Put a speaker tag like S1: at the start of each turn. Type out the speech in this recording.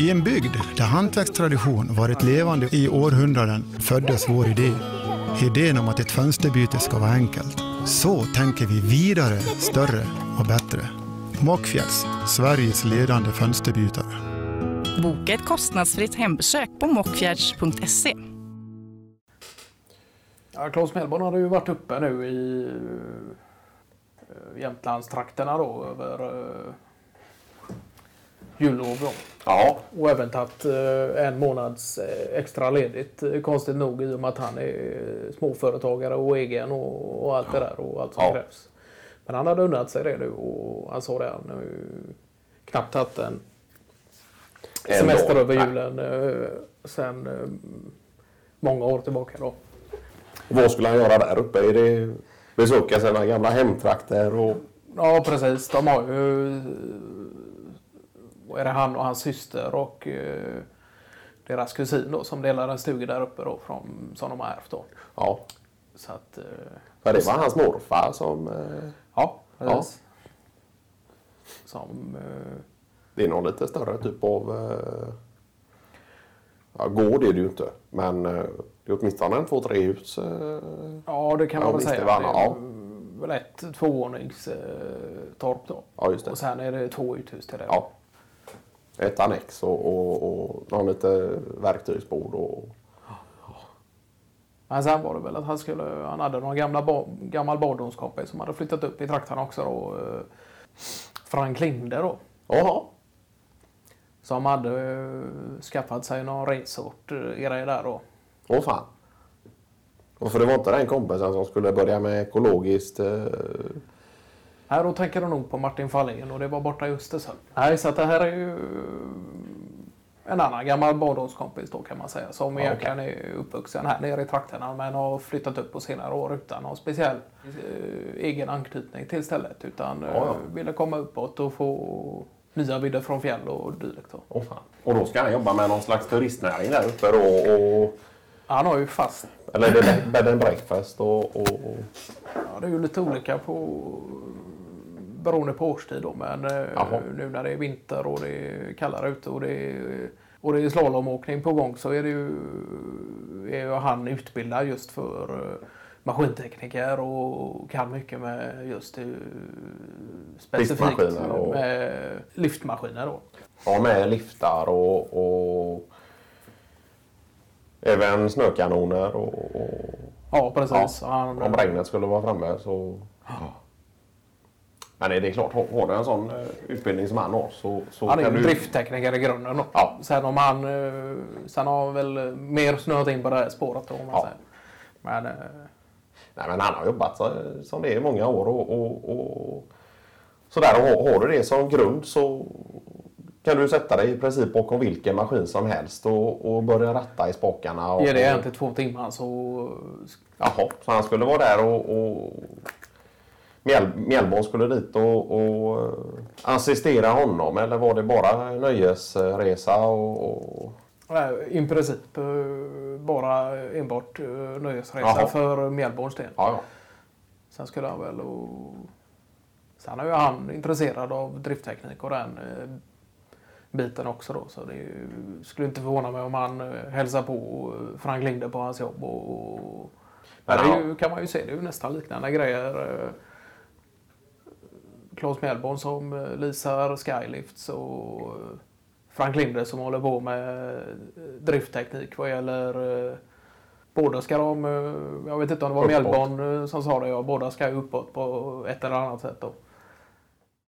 S1: I en bygd där hantverkstradition varit levande i århundraden föddes vår idé. Idén om att ett fönsterbyte ska vara enkelt. Så tänker vi vidare, större och bättre. Mockfjälls, Sveriges ledande fönsterbytare.
S2: Boka ett kostnadsfritt hembesök på mockfjärds.se.
S3: Ja, Claes Mellborn har ju varit uppe nu i uh, Jämtlandstrakterna då över uh, jullov. Då.
S4: Ja,
S3: Och även tagit uh, en månads uh, extra ledigt. uh, Konstigt nog i och med att han är småföretagare och egen och, och allt det där och allt som
S4: Ja.
S3: krävs. Men han hade unnat sig det nu och han sa det. Han har ju knappt haft en semester över
S4: Nej.
S3: julen uh, sen många år tillbaka. Då.
S4: Vad skulle han göra där uppe? Är det besöka sina gamla hemtrakter? Och...
S3: Ja, precis. De har ju... är det han och hans syster och eh, deras kusin då, som delar en stuga där uppe då, från, som de har ärvt. Då.
S4: Ja.
S3: Så att... eh,
S4: För det var hans morfar som... eh,
S3: Ja, precis. Som... eh,
S4: Det är någon lite större typ av... eh, Ja, gård är det ju inte. Men eh, det är åtminstone en två, tre hus.
S3: Ja, det kan man
S4: Ja,
S3: väl säga.
S4: det var
S3: Det är
S4: ja.
S3: väl ett tvåvånings eh, torp då.
S4: Ja, just det.
S3: Och sen är det två uthus till det.
S4: Ja. Ett annex och, och, och någon lite verktygsbord. Och,
S3: Men sen var det väl att han skulle, han hade någon gamla gammal barndomskompis som hade flyttat upp i trakterna också då. eh, Frank Linde då.
S4: Jaha.
S3: Som hade eh, skaffat sig någon resort eh, där då.
S4: Åh fan. Och för det var inte den kompisen som skulle börja med ekologiskt... Eh,
S3: Här då tänker de nog på Martin Fahlén och det var borta i Östersund. Nej, så att det här är ju en annan gammal barndomskompis då kan man säga. Som
S4: Ja,
S3: egentligen är uppvuxen här nere i trakterna men har flyttat upp på senare år utan någon speciell eh, egen anknytning till stället. Utan eh,
S4: Ja, ja.
S3: ville komma uppåt och få nya vidder från fjäll och dylikt.
S4: fan. Och då ska han jobba med någon slags turistnäring där uppe då? Och,
S3: Han har ju fast
S4: eller är det bed and breakfast och... och, och
S3: Ja, det är ju lite olika på beroende på årstid då. Men eh,
S4: Jaha.
S3: nu när det är vinter och det är kallare ute och det är, och det är slalomåkning på gång så är det ju, är ju han utbildad just för eh, maskintekniker och kan mycket med just eh, specifikt
S4: Liftmaskiner och-
S3: med liftmaskiner då.
S4: Ja, med liftar och, och även snökanoner och, och
S3: Ja precis. Han,
S4: om regnet skulle vara framme så... Men det är klart, har du en sån eh, utbildning som han har så, så
S3: han är
S4: kan du...
S3: drifttekniker i grunden. Då.
S4: Ja.
S3: Sen om han, eh, sen har han väl mer snöat in på det här spåret då, om man
S4: Ja.
S3: säger. Men eh,
S4: Nej, men han har jobbat så, som det är i många år och, och, och sådär. Och har, har du det som grund så kan du sätta dig i princip bakom vilken maskin som helst och, och börja ratta i spakarna. Och,
S3: ger det en till två timmar så...
S4: Jaha, så han skulle vara där och... och Mjäll, Mjällborn skulle dit och, och eh, assistera honom eller var det bara nöjesresa och... och
S3: Nej, I princip eh, bara enbart eh, nöjesresa
S4: Jaha.
S3: för Mjällborns del.
S4: ja, ja.
S3: Sen skulle han väl och... Sen är ju han intresserad av driftteknik och den biten också då. Så det skulle inte förvåna mig om han hälsar på Frank Linde på hans jobb. Och, och,
S4: Men ja.
S3: kan man ju se, det är ju nästan liknande grejer. Claes Mellborn som eh, leasar Skylifts och eh, Frank Linde som håller på med eh, driftteknik vad gäller Båda ska de, jag vet inte om det var eh, som sa det, ja, båda ska uppåt på ett eller annat sätt då.